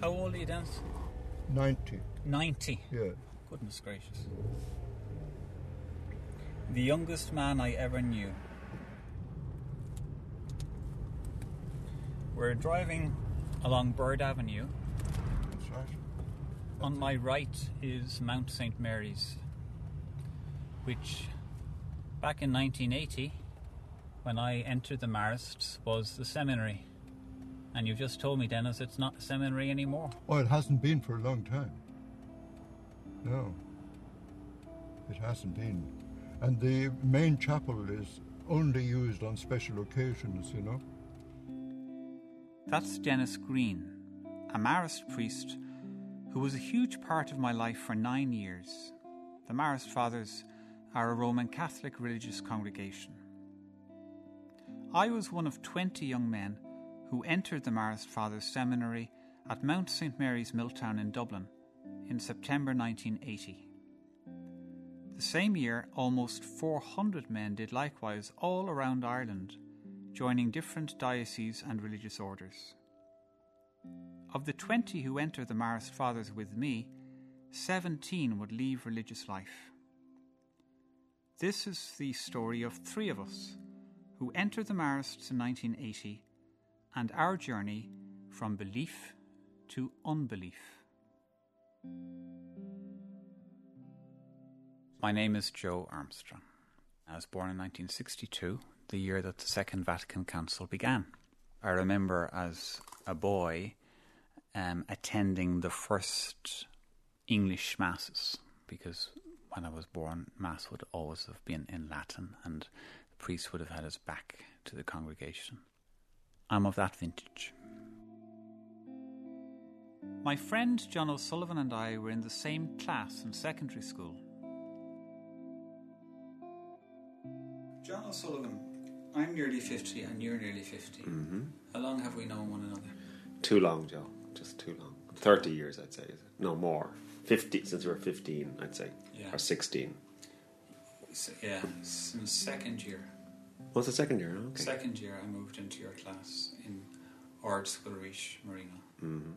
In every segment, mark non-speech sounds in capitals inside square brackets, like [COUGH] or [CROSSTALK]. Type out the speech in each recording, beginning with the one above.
How old are you, Dennis? 90. 90. Yeah. Goodness gracious. The youngest man I ever knew. We're driving along Bird Avenue. That's right. On my right is Mount St. Mary's, which back in 1980, when I entered the Marists, was the seminary. And you've just told me, Dennis, it's not a seminary anymore. Oh, it hasn't been for a long time. No. It hasn't been. And the main chapel is only used on special occasions, you know. That's Dennis Green, a Marist priest who was a huge part of my life for nine years. The Marist Fathers are a Roman Catholic religious congregation. I was one of 20 young men who entered the Marist Fathers Seminary at Mount St Mary's Milltown in Dublin in September 1980. The same year, almost 400 men did likewise all around Ireland, joining different dioceses and religious orders. Of the 20 who entered the Marist Fathers with me, 17 would leave religious life. This is the story of three of us who entered the Marists in 1980 and our journey from belief to unbelief. My name is Joe Armstrong. I was born in 1962, the year that the Second Vatican Council began. I remember as a boy um, attending the first English masses because when I was born, Mass would always have been in Latin and the priest would have had his back to the congregation. I'm of that vintage. My friend John O'Sullivan and I were in the same class in secondary school. John O'Sullivan, I'm nearly 50 and you're nearly 50. Mm-hmm. How long have we known one another? Too long, Joe. Just too long. 30 years, I'd say. Is it? No, more. 50, since we were 15, I'd say. Yeah. Or 16. S- Yeah, since second year. What's the second year? Okay. Second year, I moved into your class in Ardscoil Rís, Marino. hmm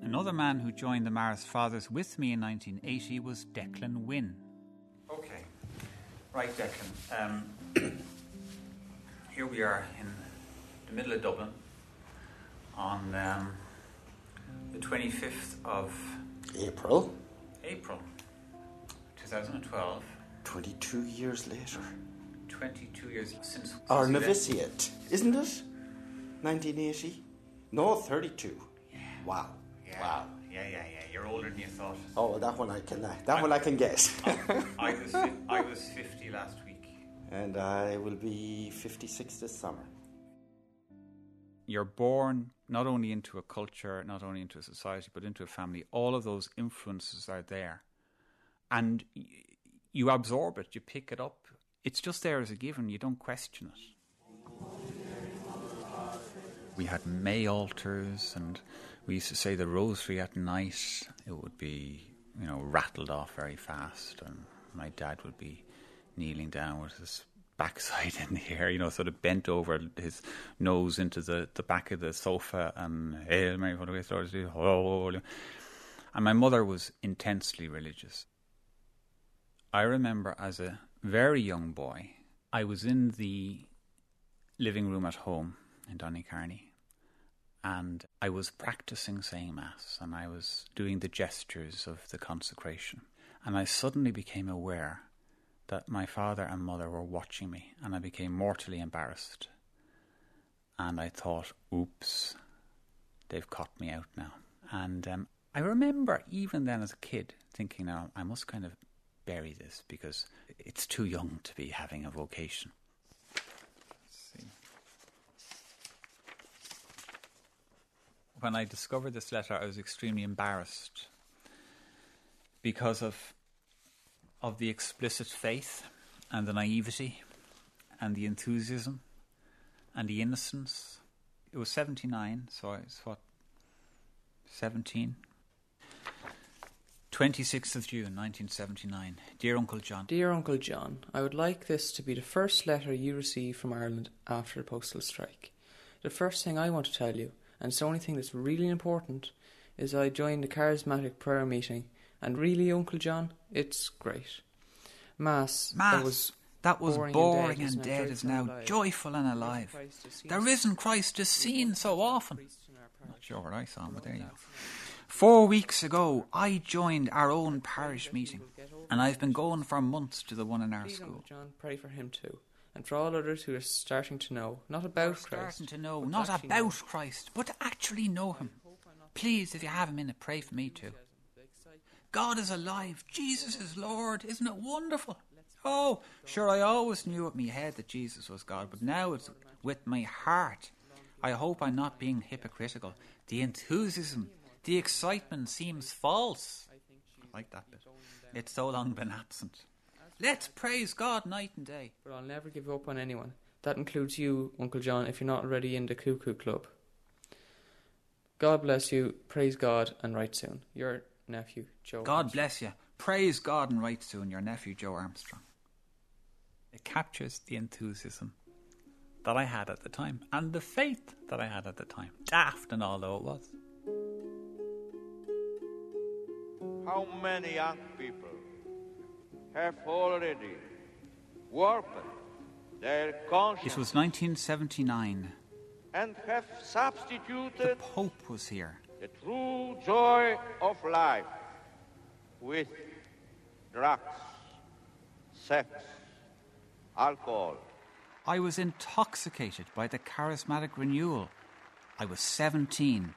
Another man who joined the Marist Fathers with me in 1980 was Declan Wynne. Okay, right, Declan. Um, [CLEARS THROAT] here we are in the middle of Dublin on um, the 25th of April, April 2012. 22 years later. 22 years since Our since novitiate, isn't it? 1980? No, 32. Wow. Yeah, Wow. yeah, yeah, yeah. You're older than you thought. Oh, that one I can, uh, that one I can guess. [LAUGHS] I was fi- I was 50 last week. and I will be 56 this summer. you're born not only into a culture, not only into a society, but into a family. All of those influences are there. And you absorb it, you pick it up. It's just there as a given, you don't question it. We had May altars, and we used to say the rosary at night. It would be, you know, rattled off very fast, and my dad would be kneeling down with his backside [LAUGHS] in the air, you know, sort of bent over his nose into the, the back of the sofa and Hail Mary, what do? Holy. And my mother was intensely religious. I remember as a very young boy, I was in the living room at home in Donnycarney and I was practicing saying Mass and I was doing the gestures of the consecration. And I suddenly became aware that my father and mother were watching me, and I became mortally embarrassed. And I thought, oops, they've caught me out now. And um, I remember even then as a kid thinking, now I must kind of bury this because it's too young to be having a vocation. When I discovered this letter, I was extremely embarrassed because of of the explicit faith and the naivety and the enthusiasm and the innocence. It was 79, so it's what, 17? 26th of June 1979. Dear Uncle John. Dear Uncle John, I would like this to be the first letter you receive from Ireland after the postal strike. The first thing I want to tell you, And it's the only thing that's really important is I joined the charismatic prayer meeting, and really, Uncle John, it's great. Mass, Mass that was that was boring boring, and and dead dead, is now joyful and alive. Christ is seen The risen Christ is seen so often. priest in our Not sure what I saw, but there you go. Four weeks ago, I joined our own parish meeting, and I've been going for months to the one in our school. John, pray for him too, and for all others who are starting to know, not about Christ, starting to know, but not about. Christ, but to actually know Him. Please, if you have him in a minute, pray for me too. God is alive. Jesus is Lord. Isn't it wonderful? Oh, sure, I always knew in my head that Jesus was God, but now it's with my heart. I hope I'm not being hypocritical. The enthusiasm, the excitement seems false. I like that bit. It's so long been absent. Let's praise God night and day. But I'll never give up on anyone. That includes you, Uncle John, if you're not already in the Cuckoo Club. God bless you, praise God, and write soon. Your nephew, Joe. God bless you. Praise God and write soon, your nephew Joe Armstrong. It captures the enthusiasm that I had at the time and the faith that I had at the time. Daft and all though it was. How many young people have already warped their conscience It was 1979. and have The substituted Pope was here. the true joy of life with drugs, sex, alcohol. I was intoxicated by the charismatic renewal. I was 17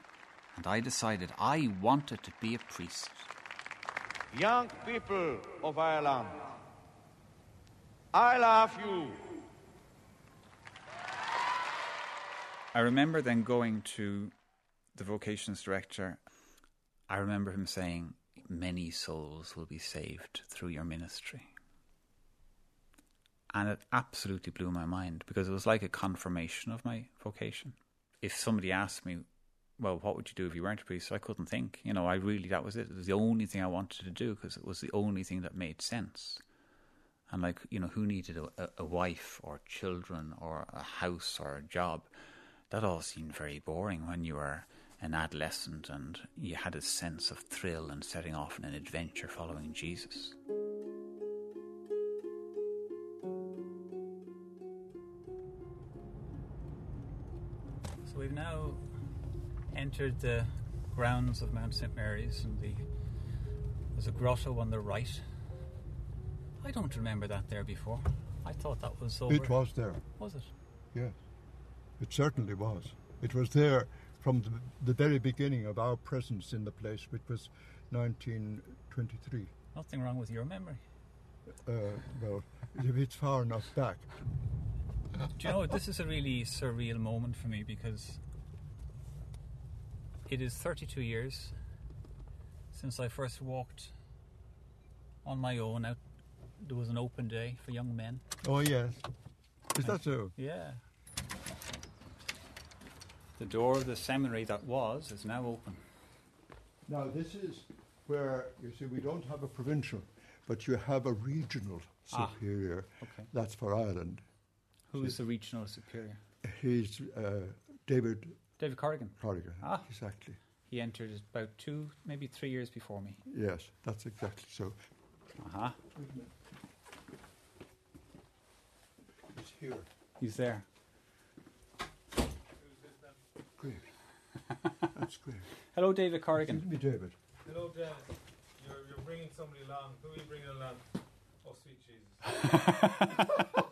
and I decided I wanted to be a priest. Young people of Ireland, I love you. I remember then going to the vocations director. I remember him saying, Many souls will be saved through your ministry. And it absolutely blew my mind because it was like a confirmation of my vocation. If somebody asked me, well, what would you do if you weren't a priest? I couldn't think. You know, I really, that was it. It was the only thing I wanted to do because it was the only thing that made sense. And like, you know, who needed a, a, a wife or children or a house or a job? That all seemed very boring when you were an adolescent and you had a sense of thrill and setting off on an adventure following Jesus. Entered the grounds of Mount St Mary's and the there's a grotto on the right. I don't remember that there before. I thought that was over. It was there, Was it? yes. It certainly was. It was there from the, the very beginning of our presence in the place, which was 1923. Nothing wrong with your memory. Uh, well, it's far enough back. Do you know, this is a really surreal moment for me because it is 32 years since I first walked on my own out. There was an open day for young men. Oh, yes. Is that so? Yeah. The door of the seminary that was is now open. Now, this is where, you see, we don't have a provincial, but you have a regional Ah, superior. okay. That's for Ireland. Who is the regional superior? He's uh, David David Corrigan. Corrigan. Ah. Exactly. He entered about two, maybe three years before me. Yes, that's exactly so. Uh huh. He's here. He's there. Great. [LAUGHS] That's great. Hello, David Corrigan. Excuse me, David. Hello, Dennis. You're, you're bringing somebody along. Who are you bringing along? Oh, sweet Jesus. [LAUGHS]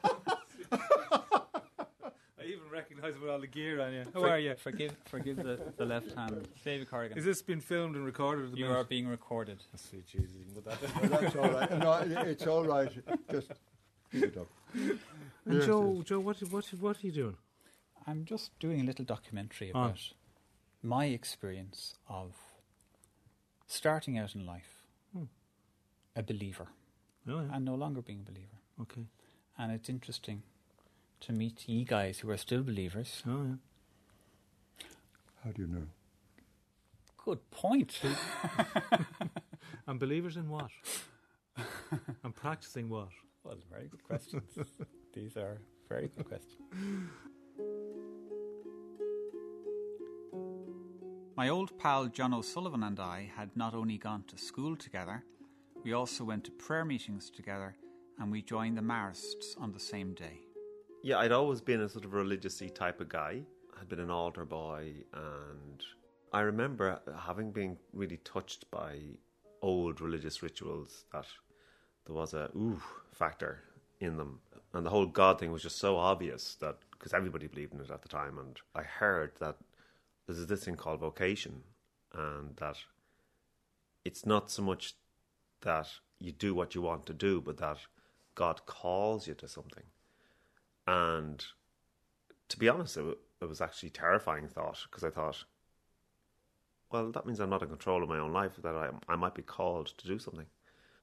I even recognise with all the gear on you. How are you? Forgive, forgive the, the left hand. David Corrigan. Is this been filmed and recorded? At the you minute? are being recorded. Oh, sweet Jesus. You can put that Well, that's all right. No, it's all right. Just keep it up. And Yes, Joe, yes. Joe, what, what, what are you doing? I'm just doing a little documentary Ah. about my experience of starting out in life Hmm. a believer Oh, yeah. and no longer being a believer. Okay. And it's interesting to meet ye guys who are still believers. Oh, yeah. How do you know? Good point. [LAUGHS] And believers in what? and practicing what? well, very good questions. These are very good questions. My old pal John O'Sullivan and I had not only gone to school together, we also went to prayer meetings together and we joined the Marists on the same day. Yeah, I'd always been a sort of religiously type of guy. I'd been an altar boy, and I remember having been really touched by old religious rituals that there was a ooh factor in them, and the whole God thing was just so obvious that because everybody believed in it at the time, and I heard that there's this thing called vocation, and that it's not so much that you do what you want to do, but that God calls you to something. And to be honest, it, it was actually terrifying thought because I thought, well, that means I'm not in control of my own life, that I, I might be called to do something.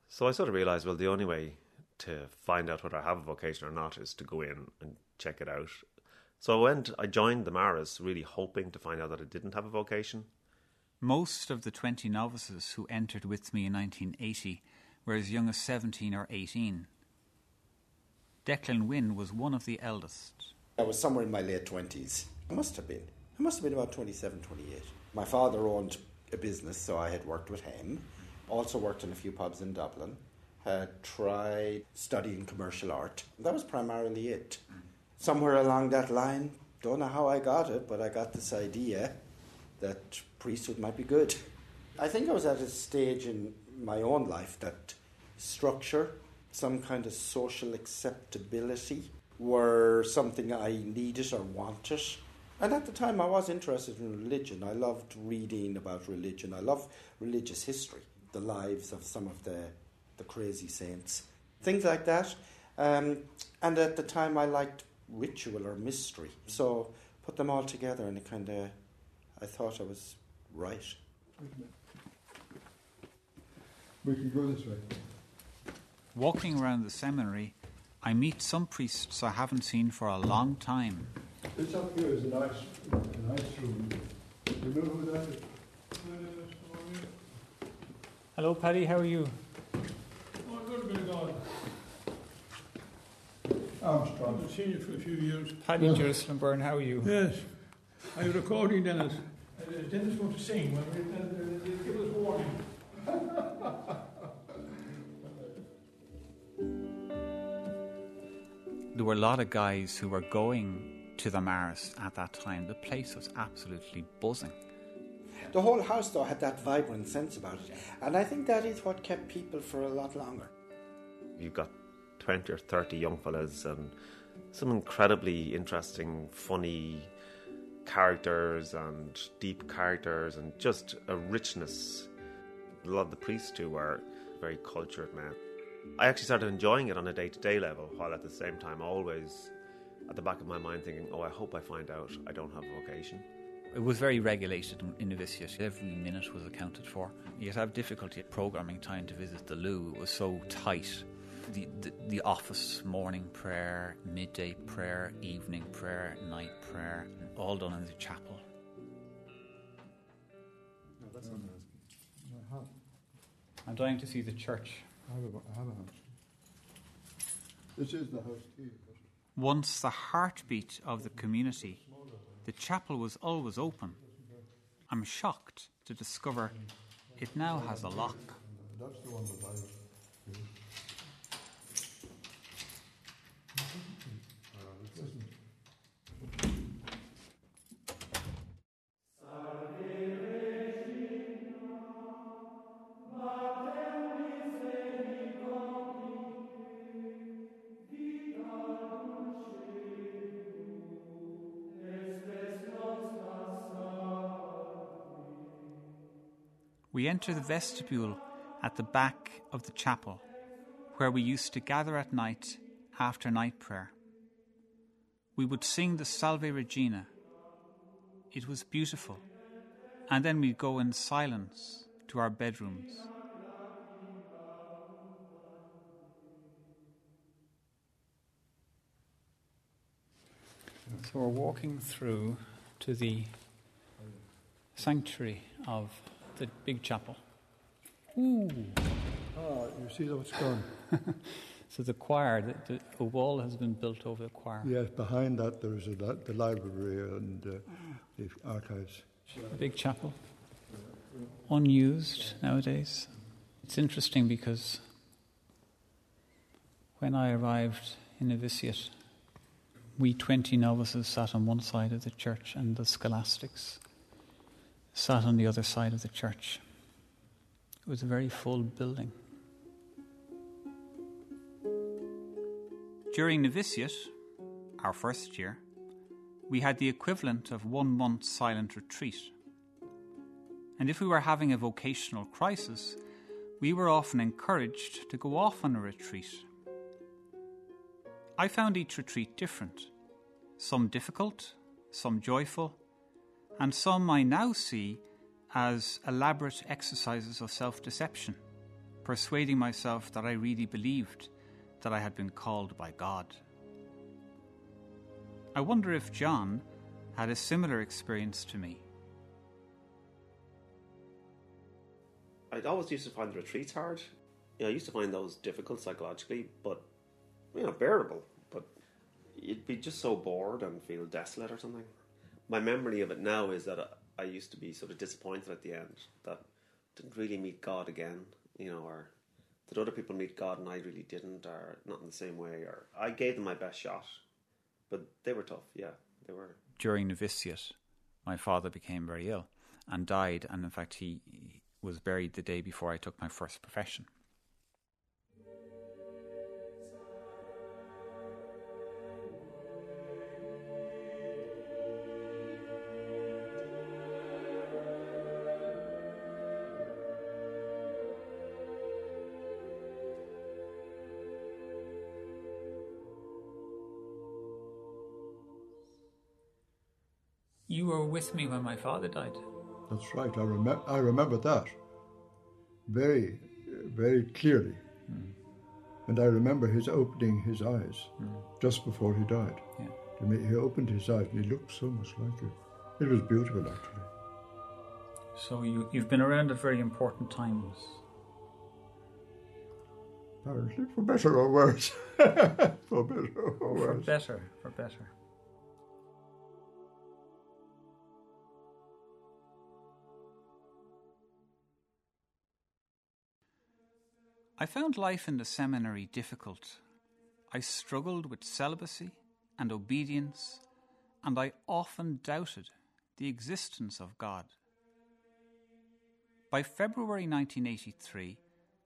So I sort of realized, well, the only way to find out whether I have a vocation or not is to go in and check it out. So I went, I joined the Marists really hoping to find out that I didn't have a vocation. Most of the 20 novices who entered with me in 1980 were as young as 17 or 18. Declan Wynne was one of the eldest. I was somewhere in my late 20s. I must have been. I must have been about 27, 28. My father owned a business, so I had worked with him. Also worked in a few pubs in Dublin. Had tried studying commercial art. That was primarily it. Somewhere along that line, don't know how I got it, but I got this idea that priesthood might be good. I think I was at a stage in my own life that structure, some kind of social acceptability, were something I needed or wanted. And at the time, I was interested in religion. I loved reading about religion. I love religious history, the lives of some of the, the crazy saints, things like that. Um, and at the time, I liked ritual or mystery. So put them all together, and it kind of, I thought I was right. We can go this way. Walking around the seminary, I meet some priests I haven't seen for a long time. This up here is a nice, a nice room. You know who that is? Hello, Paddy, how are you? Oh, good bit gone. Armstrong. I've seen you for a few years. Paddy Jerusalem Byrne, how are you? Yes. I'm recording Dennis. Uh, Dennis wants to sing. Well, we- give us warning. [LAUGHS] There were a lot of guys who were going to the Marists at that time. The place was absolutely buzzing. The whole house, though, had that vibrant sense about it. And I think that is what kept people for a lot longer. You've got 20 or 30 young fellas and some incredibly interesting, funny characters and deep characters and just a richness. A lot of the priests, too, were very cultured men. I actually started enjoying it on a day to day level, while at the same time always at the back of my mind thinking, oh, I hope I find out I don't have a vocation. It was very regulated in- in Novitiate. Every minute was accounted for. You'd have difficulty programming time to visit the loo. It was so tight. The, the, the office, morning prayer, midday prayer, evening prayer, night prayer, all done in the chapel. No, I'm dying to see the church. I have a, I have a house. This is the house key. Once the heartbeat of the community, the chapel was always open. I'm shocked to discover it now has a lock. That's the one that I was. Enter the vestibule at the back of the chapel, where we used to gather at night after night prayer. We would sing the Salve Regina. It was beautiful. And then we'd go in silence to our bedrooms. So we're walking through to the sanctuary of the big chapel. Ooh. Ah, you see what's gone? [LAUGHS] So the choir, the, the, a wall has been built over the choir. Yes, behind that there's a, the library and uh, the archives. A big chapel. Unused nowadays. It's interesting because when I arrived in Novitiate, we 20 novices sat on one side of the church and the scholastics sat on the other side of the church. It was a very full building. During novitiate, our first year, we had the equivalent of one month's silent retreat. And if we were having a vocational crisis, we were often encouraged to go off on a retreat. I found each retreat different, some difficult, some joyful, and some I now see as elaborate exercises of self deception, persuading myself that I really believed that I had been called by God. I wonder if John had a similar experience to me. I always used to find the retreats hard. You know, I used to find those difficult psychologically, but you know, bearable. But you'd be just so bored and feel desolate or something. My memory of it now is that I, I used to be sort of disappointed at the end that I didn't really meet God again, you know, or that other people meet God and I really didn't, or not in the same way, or I gave them my best shot, but they were tough. Yeah, they were. During novitiate, my father became very ill and died, and in fact, he was buried the day before I took my first profession. Were with me when my father died. That's right. I, remem- I remember that very, very clearly. Hmm. And I remember his opening his eyes hmm. just before he died. Yeah. Me, He opened his eyes and he looked so much like you. It was beautiful, actually. So you, you've been around at very important times. Apparently, for better or worse. [LAUGHS] for better or worse. For better, for better. I found life in the seminary difficult. I struggled with celibacy and obedience, and I often doubted the existence of God. By February 1983,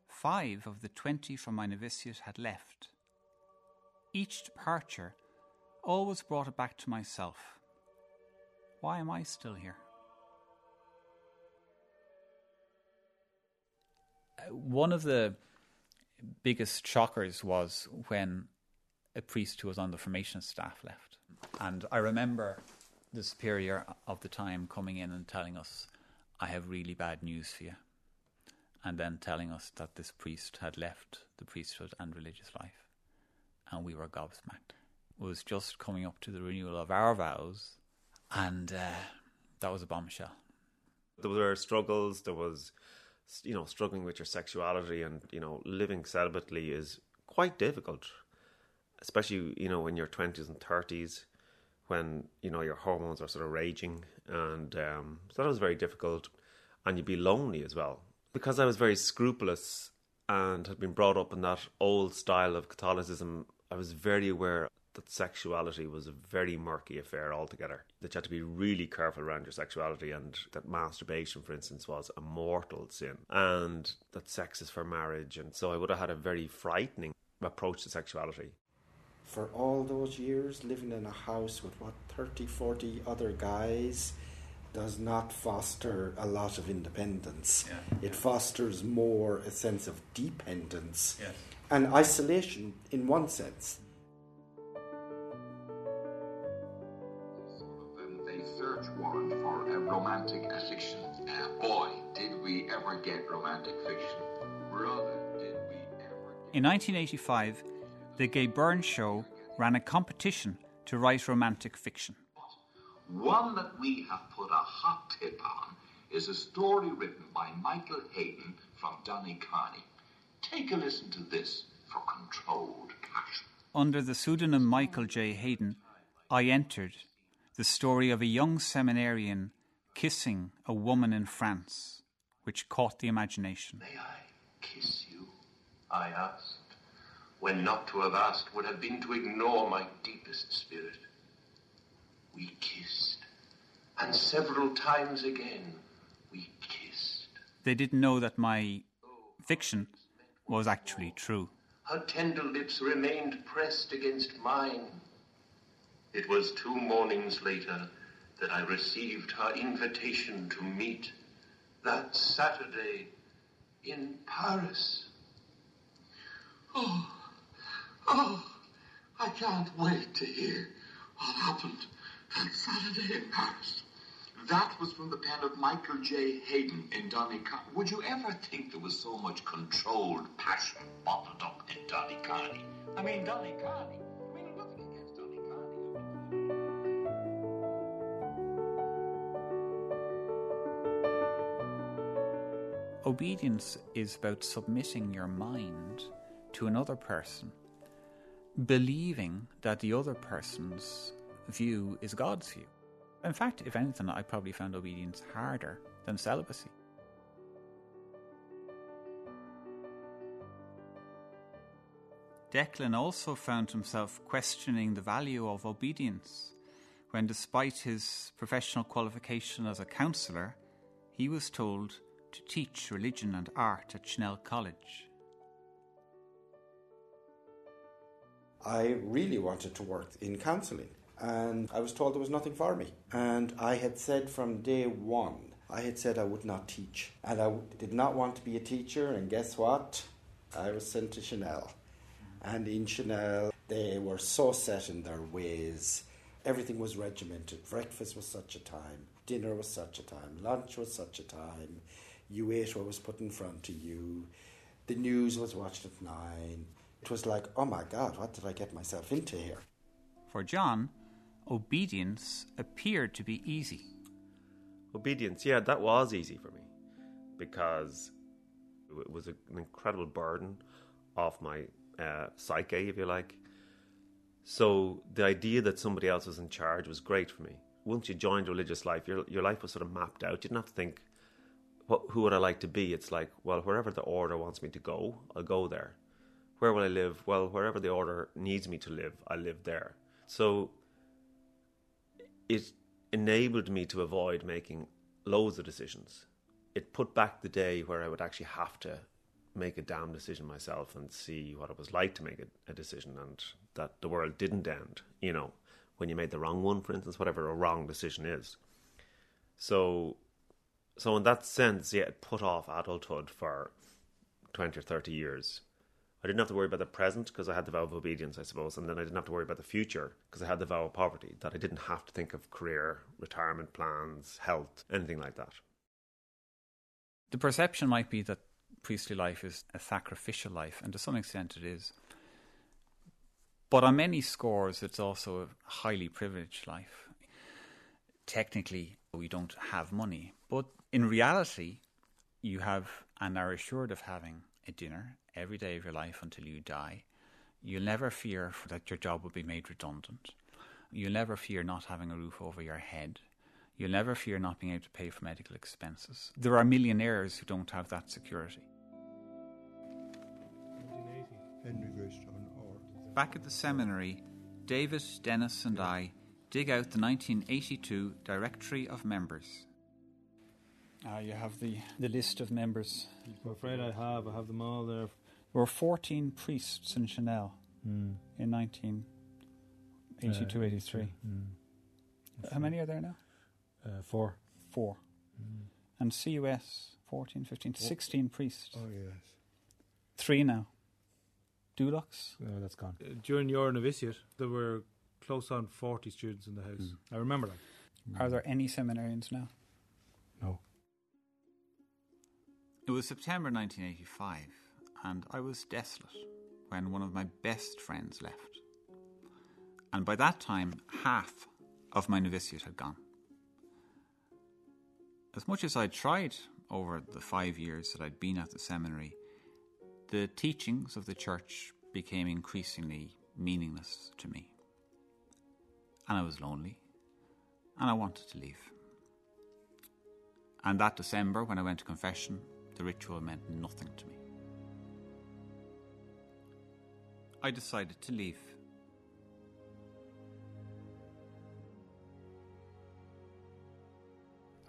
five of the 20 from my novitiate had left. Each departure always brought it back to myself. Why am I still here? Uh, One of the biggest shockers was when a priest who was on the formation staff left. And I remember the superior of the time coming in and telling us, I have really bad news for you. And then telling us that this priest had left the priesthood and religious life. And we were gobsmacked. It was just coming up to the renewal of our vows, and uh, that was a bombshell. There were struggles. There was, you know, struggling with your sexuality, and you know, living celibately is quite difficult, especially you know in your twenties and thirties, when you know your hormones are sort of raging, and um, so that was very difficult, and you'd be lonely as well because I was very scrupulous and had been brought up in that old style of Catholicism. I was very aware that sexuality was a very murky affair altogether. That you had to be really careful around your sexuality, and that masturbation, for instance, was a mortal sin, and that sex is for marriage. And so I would have had a very frightening approach to sexuality. For all those years living in a house with what 30, 40 other guys does not foster a lot of independence. Yeah. It fosters more a sense of dependence Yes. and isolation in one sense. Romantic fiction. Boy, did we ever get romantic fiction. Brother, did we ever In 1985, the Gay Byrne Show ran a competition to write romantic fiction. One that we have put a hot tip on is a story written by Michael Hayden from Donnycarney. Take a listen to this for controlled passion. Under the pseudonym Michael J. Hayden, I entered the story of a young seminarian kissing a woman in France, which caught the imagination. May I kiss you? I asked, when not to have asked would have been to ignore my deepest spirit. We kissed, and several times again we kissed. They didn't know that my fiction was actually true. Her tender lips remained pressed against mine. It was two mornings later that I received her invitation to meet that Saturday in Paris. Oh, oh, I can't wait to hear what happened that Saturday in Paris. That was from the pen of Michael J. Hayden in Donegal. Would you ever think there was so much controlled passion bottled up in Donegal? I mean, Donegal. I Obedience is about submitting your mind to another person, believing that the other person's view is God's view. In fact, if anything, I probably found obedience harder than celibacy. Declan also found himself questioning the value of obedience when, despite his professional qualification as a counsellor, he was told to teach religion and art at Chanel College. I really wanted to work in counselling, and I was told there was nothing for me. And I had said from day one, I had said I would not teach, and I did not want to be a teacher. And guess what? I was sent to Chanel, and in Chanel, they were so set in their ways. Everything was regimented. Breakfast was such a time, dinner was such a time, lunch was such a time. You ate what was put in front of you. The news was watched at nine. It was like, oh my God, what did I get myself into here? For John, obedience appeared to be easy. Obedience, yeah, that was easy for me because it was an incredible burden off my uh, psyche, if you like. So the idea that somebody else was in charge was great for me. Once you joined religious life, your your life was sort of mapped out. You didn't have to think, what, who would I like to be? It's like, well, wherever the order wants me to go, I'll go there. Where will I live? Well, wherever the order needs me to live, I live there. So it enabled me to avoid making loads of decisions. It put back the day where I would actually have to make a damn decision myself and see what it was like to make a, a decision and that the world didn't end, you know, when you made the wrong one, for instance, whatever a wrong decision is. So, so in that sense, yeah, it put off adulthood for 20 or 30 years. I didn't have to worry about the present because I had the vow of obedience, I suppose, and then I didn't have to worry about the future because I had the vow of poverty, that I didn't have to think of career, retirement plans, health, anything like that. The perception might be that priestly life is a sacrificial life, and to some extent it is. But on many scores, it's also a highly privileged life. Technically, we don't have money, but in reality, you have and are assured of having a dinner every day of your life until you die. You'll never fear that your job will be made redundant. You'll never fear not having a roof over your head. You'll never fear not being able to pay for medical expenses. There are millionaires who don't have that security. 1980. Henry Greystone or Back at the seminary, David, Dennis, and I dig out the 1982 Directory of Members. Ah, you have the, the list of members. I'm afraid I have. I have them all there. There were 14 priests in Chanel in 1982 83. How many are there now? Uh, four. Four. And CUS, 14, 15, 16 priests. oh yes. Three now. Dulux, Uh, that's gone. Uh, during your novitiate, there were close on 40 students in the house. I remember that. Are there any seminarians now? It was September 1985, and I was desolate when one of my best friends left. And by that time, half of my novitiate had gone. As much as I'd tried over the five years that I'd been at the seminary, the teachings of the church became increasingly meaningless to me. And I was lonely, and I wanted to leave. And that December, when I went to confession, the ritual meant nothing to me. I decided to leave.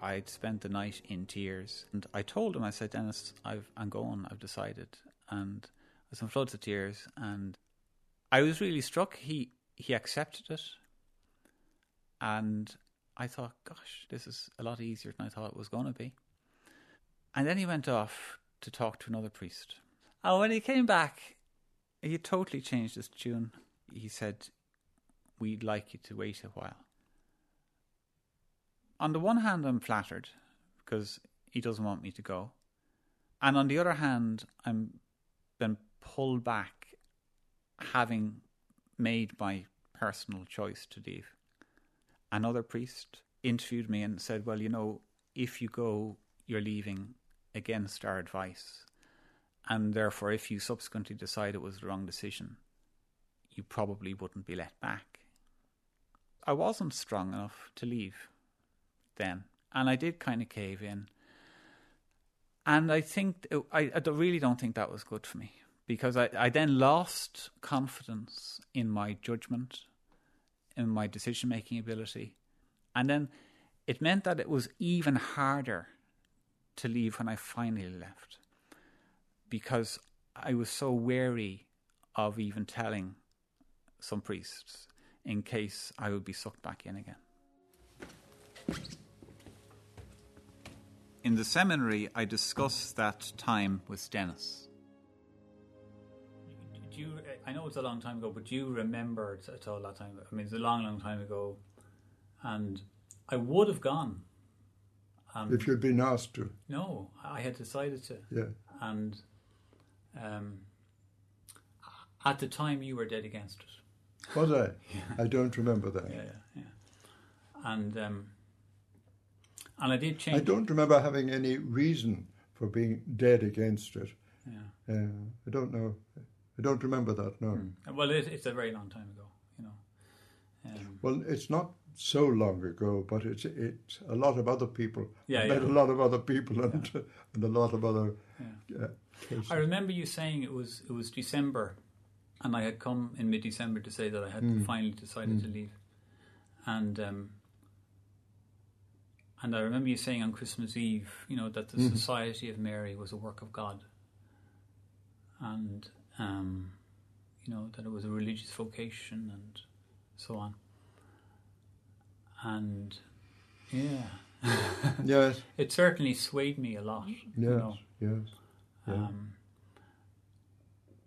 I'd spent the night in tears, and I told him, I said, Dennis, I've, I'm going, I've decided. And I was in floods of tears, and I was really struck. He, he accepted it, and I thought, gosh, this is a lot easier than I thought it was going to be. And then he went off to talk to another priest. And when he came back, he totally changed his tune. He said, We'd like you to wait a while. On the one hand, I'm flattered because he doesn't want me to go. And on the other hand, I'm been pulled back having made my personal choice to leave. Another priest interviewed me and said, Well, you know, if you go, you're leaving against our advice. And therefore, if you subsequently decide it was the wrong decision, you probably wouldn't be let back. I wasn't strong enough to leave then. And I did kind of cave in. And I think, I, I really don't think that was good for me because I, I then lost confidence in my judgment, in my decision making ability. And then it meant that it was even harder to leave when I finally left because I was so wary of even telling some priests in case I would be sucked back in again. In the seminary, I discussed that time with Dennis. Do you, I know it's a long time ago, but do you remember it at all that time? I mean, it's a long, long time ago, and I would have gone. Um, if you'd been asked to. No, I had decided to. Yeah. And um, at the time, you were dead against it. Was I? [LAUGHS] Yeah. I don't remember that. Yeah, yeah, yeah. And um, and I did change. I don't remember having any reason for being dead against it. Yeah. Uh, I don't know. I don't remember that. No. Mm. Well, it, it's a very long time ago. You know. Um, well, it's not so long ago, but it's it's a lot of other people. Yeah, met yeah. a lot of other people and yeah. [LAUGHS] and a lot of other. Yeah. I remember you saying it was it was December, and I had come in mid December to say that I had Mm. finally decided Mm. to leave, and um, and I remember you saying on Christmas Eve, you know, that the Mhm. Society of Mary was a work of God, and um, you know that it was a religious vocation and so on, and yeah. Yes. [LAUGHS] It certainly swayed me a lot. Yes. You know. Yes. Yeah. Um,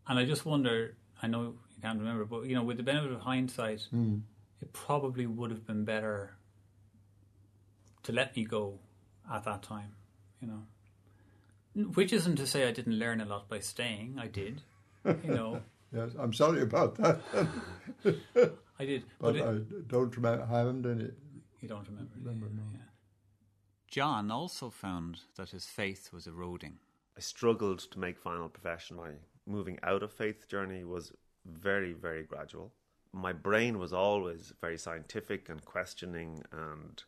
and I just wonder, I know you can't remember, but you know, with the benefit of hindsight, Mm. it probably would have been better to let me go at that time, you know. Which isn't to say I didn't learn a lot by staying. I did, you know. [LAUGHS] Yes, I'm sorry about that. [LAUGHS] I did, but, but it- I don't remember. I haven't any. You don't remember? Remember, no. John also found that his faith was eroding. I struggled to make final profession. My moving out of faith journey was very, very gradual. My brain was always very scientific and questioning, and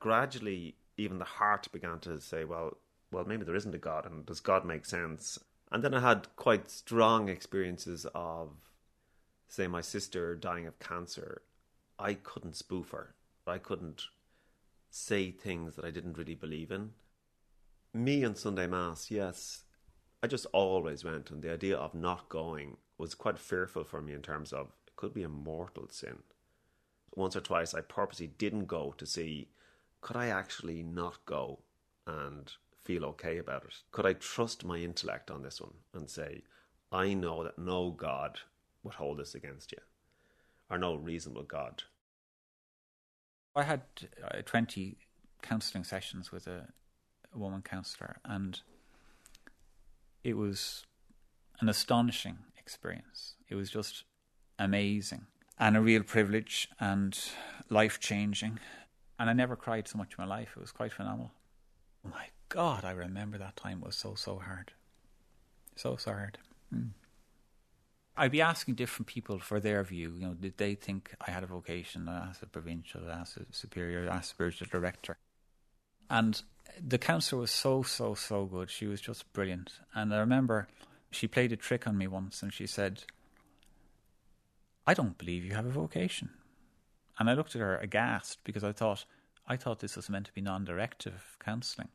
gradually, even the heart began to say, "Well, well, maybe there isn't a God, and does God make sense?" And then I had quite strong experiences of, say, my sister dying of cancer. I couldn't spoof her. I couldn't say things that I didn't really believe in me on Sunday Mass, yes, I just always went, and the idea of not going was quite fearful for me in terms of it could be a mortal sin. Once or twice, I purposely didn't go to see could I actually not go and feel okay about it? Could I trust my intellect on this one and say, I know that no God would hold this against you, or no reasonable God? I had uh, 20 counselling sessions with a, a woman counsellor, and it was an astonishing experience. It was just amazing and a real privilege and life changing. And I never cried so much in my life. It was quite phenomenal. My God, I remember that time was so, so hard. So, so hard. Mm. I'd be asking different people for their view. You know, did they think I had a vocation? I asked a provincial, I asked a superior, I asked a spiritual director. And the counselor was so, so, so good. She was just brilliant. And I remember she played a trick on me once and she said, I don't believe you have a vocation. And I looked at her aghast because I thought, I thought this was meant to be non directive counselling.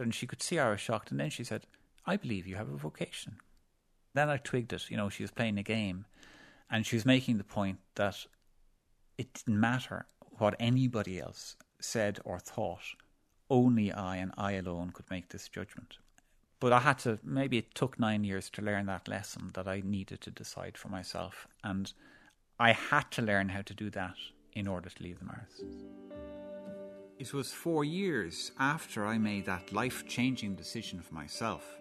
And she could see I was shocked. And then she said, I believe you have a vocation. Then I twigged it. You know, she was playing a game and she was making the point that it didn't matter what anybody else said or thought. Only I and I alone could make this judgment. But I had to, maybe it took nine years to learn that lesson that I needed to decide for myself. And I had to learn how to do that in order to leave the Marists. It was four years after I made that life changing decision for myself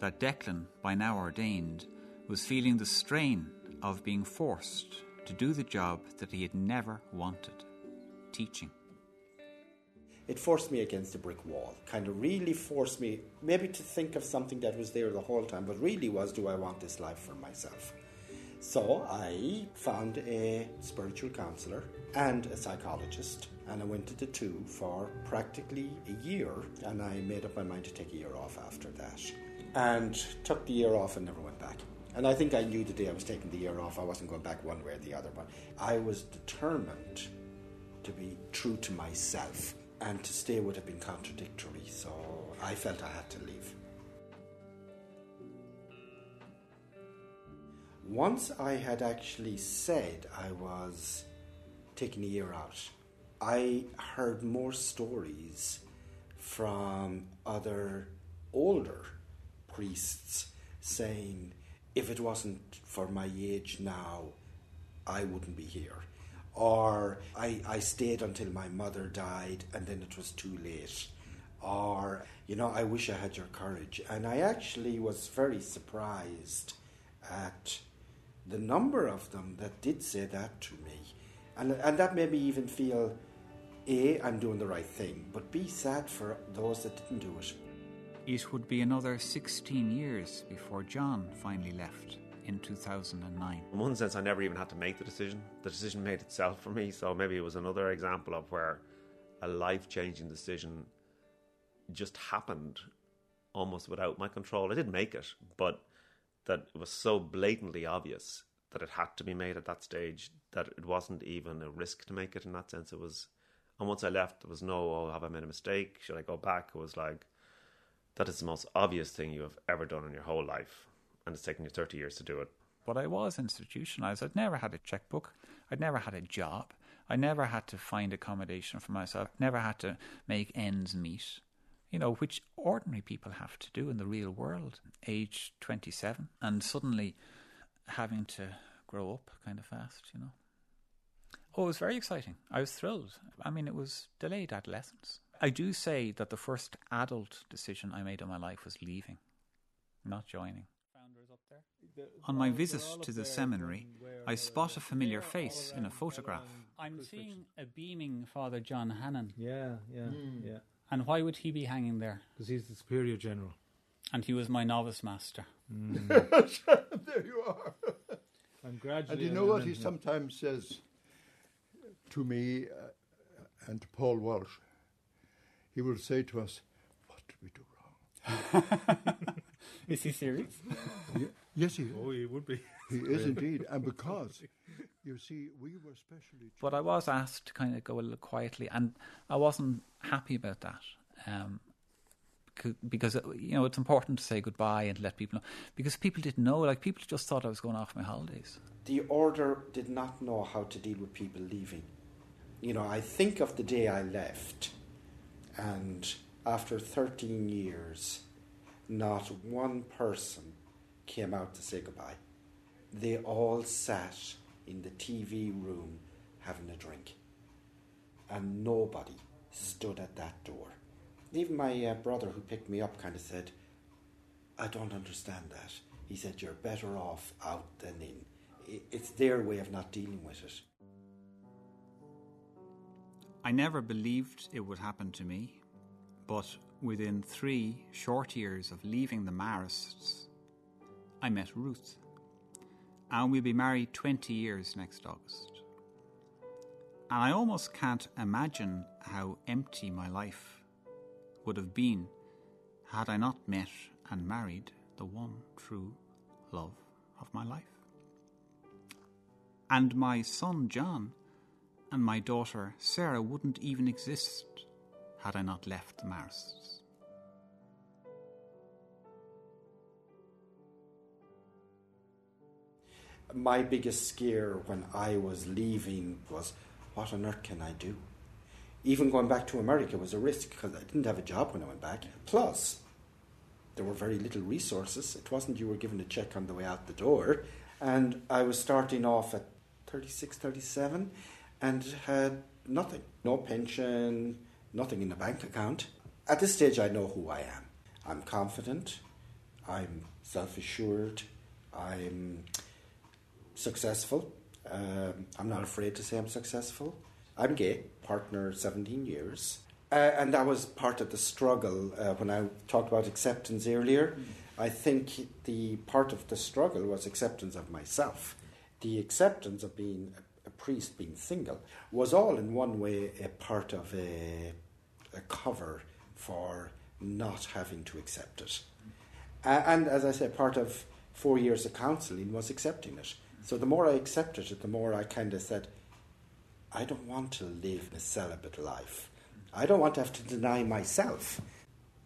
that Declan, by now ordained, was feeling the strain of being forced to do the job that he had never wanted teaching. It forced me against a brick wall, kind of really forced me maybe to think of something that was there the whole time, but really was do I want this life for myself? So I found a spiritual counselor and a psychologist, and I went to the two for practically a year, and I made up my mind to take a year off after that. And took the year off and never went back. And I think I knew the day I was taking the year off, I wasn't going back one way or the other, but I was determined to be true to myself, and to stay would have been contradictory, so I felt I had to leave. Once I had actually said I was taking a year out, I heard more stories from other older priests saying, if it wasn't for my age now, I wouldn't be here. Or I, I stayed until my mother died and then it was too late. Or, you know, I wish I had your courage. And I actually was very surprised at the number of them that did say that to me. And, and that made me even feel A, I'm doing the right thing, but B, sad for those that didn't do it. It would be another 16 years before John finally left in 2009. In one sense, I never even had to make the decision. The decision made itself for me. So maybe it was another example of where a life changing decision just happened almost without my control. I didn't make it, but that it was so blatantly obvious that it had to be made at that stage that it wasn't even a risk to make it in that sense. It was, and once I left, there was no, oh, have I made a mistake? Should I go back? It was like, that is the most obvious thing you have ever done in your whole life, and it's taken you 30 years to do it. But I was institutionalized. I'd never had a checkbook. I'd never had a job. I never had to find accommodation for myself. Never had to make ends meet. You know, which ordinary people have to do in the real world. Age 27, and suddenly having to grow up kind of fast, you know. Oh, it was very exciting. I was thrilled. I mean, it was delayed adolescence. I do say that the first adult decision I made in my life was leaving, not joining. On my visit to the seminary, I spot a familiar face in a photograph. I'm seeing a beaming Father John Hannon. Yeah, yeah, hmm. yeah. And why would he be hanging there? Because he's the superior general. And he was my novice master. [LAUGHS] there you are. [LAUGHS] And gradually, And you know what he sometimes says to me uh, and to Paul Walsh? He will say to us, What did we do wrong? [LAUGHS] Is he serious? Ye- yes, he is. Oh, he would be. He is indeed. And because, you see, we were specially. But I was asked to kind of go a little quietly, and I wasn't happy about that. Um, because uh, you know it's important to say goodbye and let people know because people didn't know like people just thought I was going off my holidays The order did not know how to deal with people leaving. You know, I think of the day I left, and after 13 years, not one person came out to say goodbye. They all sat in the TV room having a drink, and nobody stood at that door. Even my uh, brother, who picked me up, kind of said, I don't understand that. He said, You're better off out than in. It's their way of not dealing with it. I never believed it would happen to me but within three short years of leaving the Marists I met Ruth and we'll be married 20 years next August and I almost can't imagine how empty my life would have been had I not met and married the one true love of my life. And my son John and my daughter Sarah wouldn't even exist had I not left the Marists. My biggest scare when I was leaving was what on earth can I do? Even going back to America was a risk because I didn't have a job when I went back. Plus, there were very little resources. It wasn't you were given a check on the way out the door. And I was starting off at 36, 37 and had nothing no pension, nothing in the bank account. At this stage, I know who I am. I'm confident, I'm self assured, I'm successful. Um, I'm not afraid to say I'm successful. I'm gay, partner 17 years. Uh, and that was part of the struggle uh, when I talked about acceptance earlier. I think the part of the struggle was acceptance of myself. The acceptance of being a, a priest, being single, was all in one way a part of a, a cover for not having to accept it. Uh, and as I said, part of four years of counselling was accepting it. So the more I accepted it, the more I kind of said, I don't want to live a celibate life. I don't want to have to deny myself.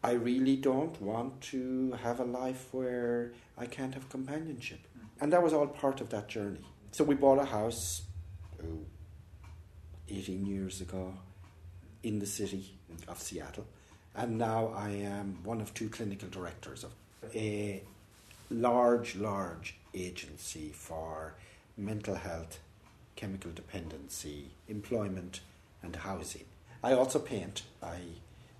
I really don't want to have a life where I can't have companionship. And that was all part of that journey. So we bought a house oh, 18 years ago in the city of Seattle. And now I am one of two clinical directors of a large, large agency for mental health, chemical dependency, employment, and housing. I also paint. I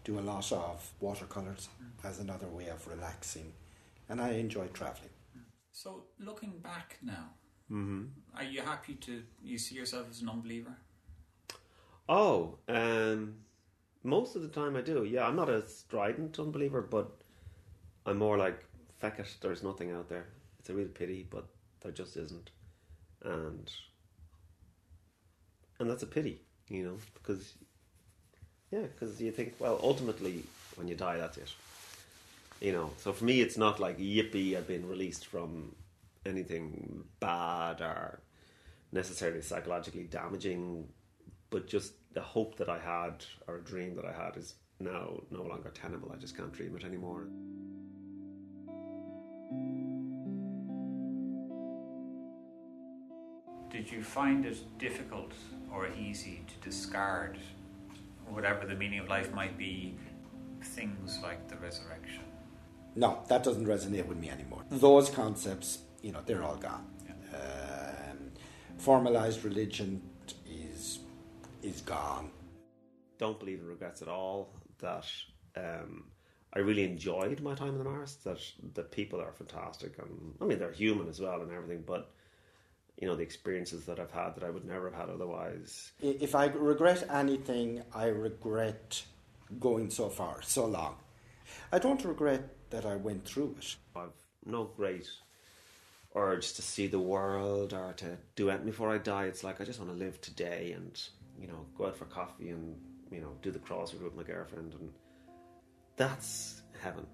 do a lot of watercolours as another way of relaxing, and I enjoy travelling. So, looking back now, Mm-hmm. are you happy to you see yourself as an unbeliever? Oh, um, most of the time I do. Yeah, I'm not a strident unbeliever, but I'm more like, feck it, there's nothing out there. It's a real pity, but there just isn't. And and that's a pity, you know, because yeah, because you think, well, ultimately, when you die, that's it. You know, so for me, it's not like yippee, I've been released from anything bad or necessarily psychologically damaging, but just the hope that I had or a dream that I had is now no longer tenable. I just can't dream it anymore. Did you find it difficult or easy to discard whatever the meaning of life might be, things like the resurrection? No, that doesn't resonate with me anymore. Those concepts, you know, they're all gone. Um, formalized religion is is gone. Don't believe in regrets at all. That um, I really enjoyed my time in the Marist. That the people are fantastic, and I mean they're human as well and everything. But you know the experiences that I've had that I would never have had otherwise. If I regret anything, I regret going so far, so long. I don't regret that I went through it. I've no great urge to see the world or to do anything before I die. It's like I just want to live today and you know go out for coffee and you know do the crossword with my girlfriend, and that's heaven.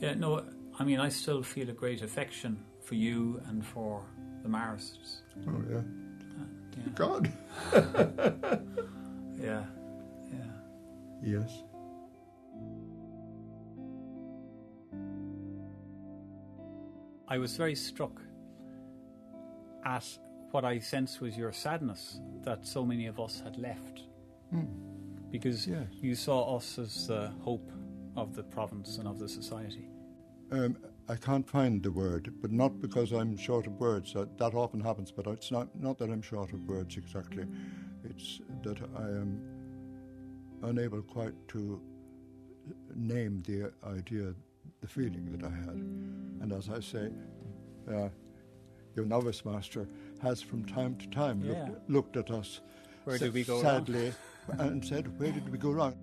Yeah, no, I mean, I still feel a great affection for you and for the Marists. Oh, yeah. Uh, yeah. God. [LAUGHS] Yeah, yeah. Yes. I was very struck at what I sensed was your sadness that so many of us had left. Hmm. Because Yes. you saw us as the hope of the province and of the society. Um, I can't find the word, but not because I'm short of words. That, that often happens, but it's not, not that I'm short of words exactly. It's that I am unable quite to name the idea, the feeling that I had. And as I say, uh, your novice master has from time to time Yeah. looked, looked at us Where did we go sadly and said, Where did we go wrong?